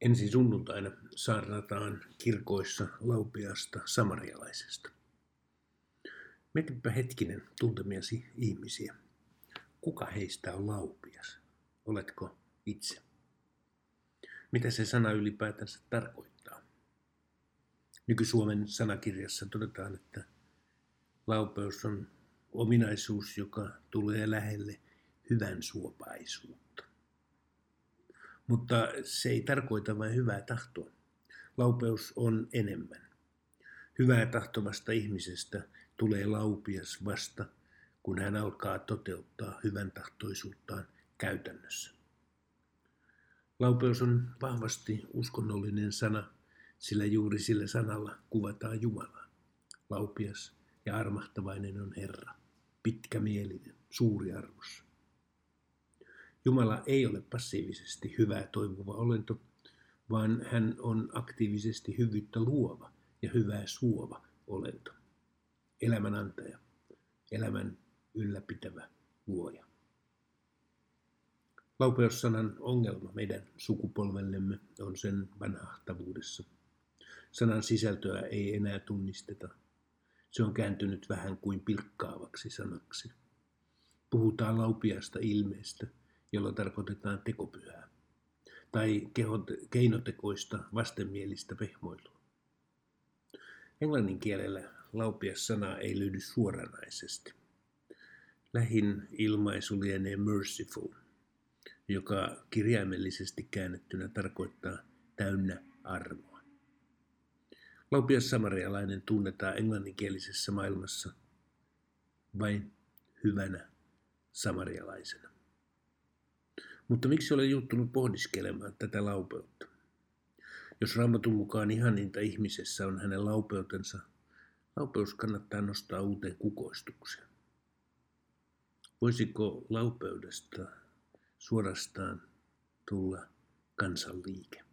Ensi sunnuntaina saarnataan kirkoissa laupiasta samarialaisesta. Mietipä hetkinen tuntemiasi ihmisiä. Kuka heistä on laupias? Oletko itse? Mitä se sana ylipäätänsä tarkoittaa? Nyky-Suomen sanakirjassa todetaan, että laupeus on ominaisuus, joka tulee lähelle hyvän suopaisuutta. Mutta se ei tarkoita vain hyvää tahtoa. Laupeus on enemmän. Hyvää tahtovasta ihmisestä tulee laupias vasta, kun hän alkaa toteuttaa hyvän tahtoisuuttaan käytännössä. Laupeus on vahvasti uskonnollinen sana, sillä juuri sillä sanalla kuvataan Jumalaa. Laupias ja armahtavainen on Herra, pitkämielinen, suuri arvossa. Jumala ei ole passiivisesti hyvää toivova olento, vaan hän on aktiivisesti hyvyyttä luova ja hyvää suova olento. Elämän antaja, elämän ylläpitävä luoja. Laupeussanan ongelma meidän sukupolvellemme on sen vanhahtavuudessa. Sanan sisältöä ei enää tunnisteta. Se on kääntynyt vähän kuin pilkkaavaksi sanaksi. Puhutaan laupiasta ilmeestä – jolla tarkoitetaan tekopyhää, tai keinotekoista vastenmielistä pehmoilua. Englannin kielellä laupias sana ei löydy suoranaisesti. Lähin ilmaisu lienee merciful, joka kirjaimellisesti käännettynä tarkoittaa täynnä armoa. Laupias samarialainen tunnetaan englanninkielisessä maailmassa vain hyvänä samarialaisena. Mutta miksi olen juttunut pohdiskelemaan tätä laupeutta? Jos raamatun mukaan ihaninta ihmisessä on hänen laupeutensa, laupeus kannattaa nostaa uuteen kukoistukseen. Voisiko laupeudesta suorastaan tulla kansanliike?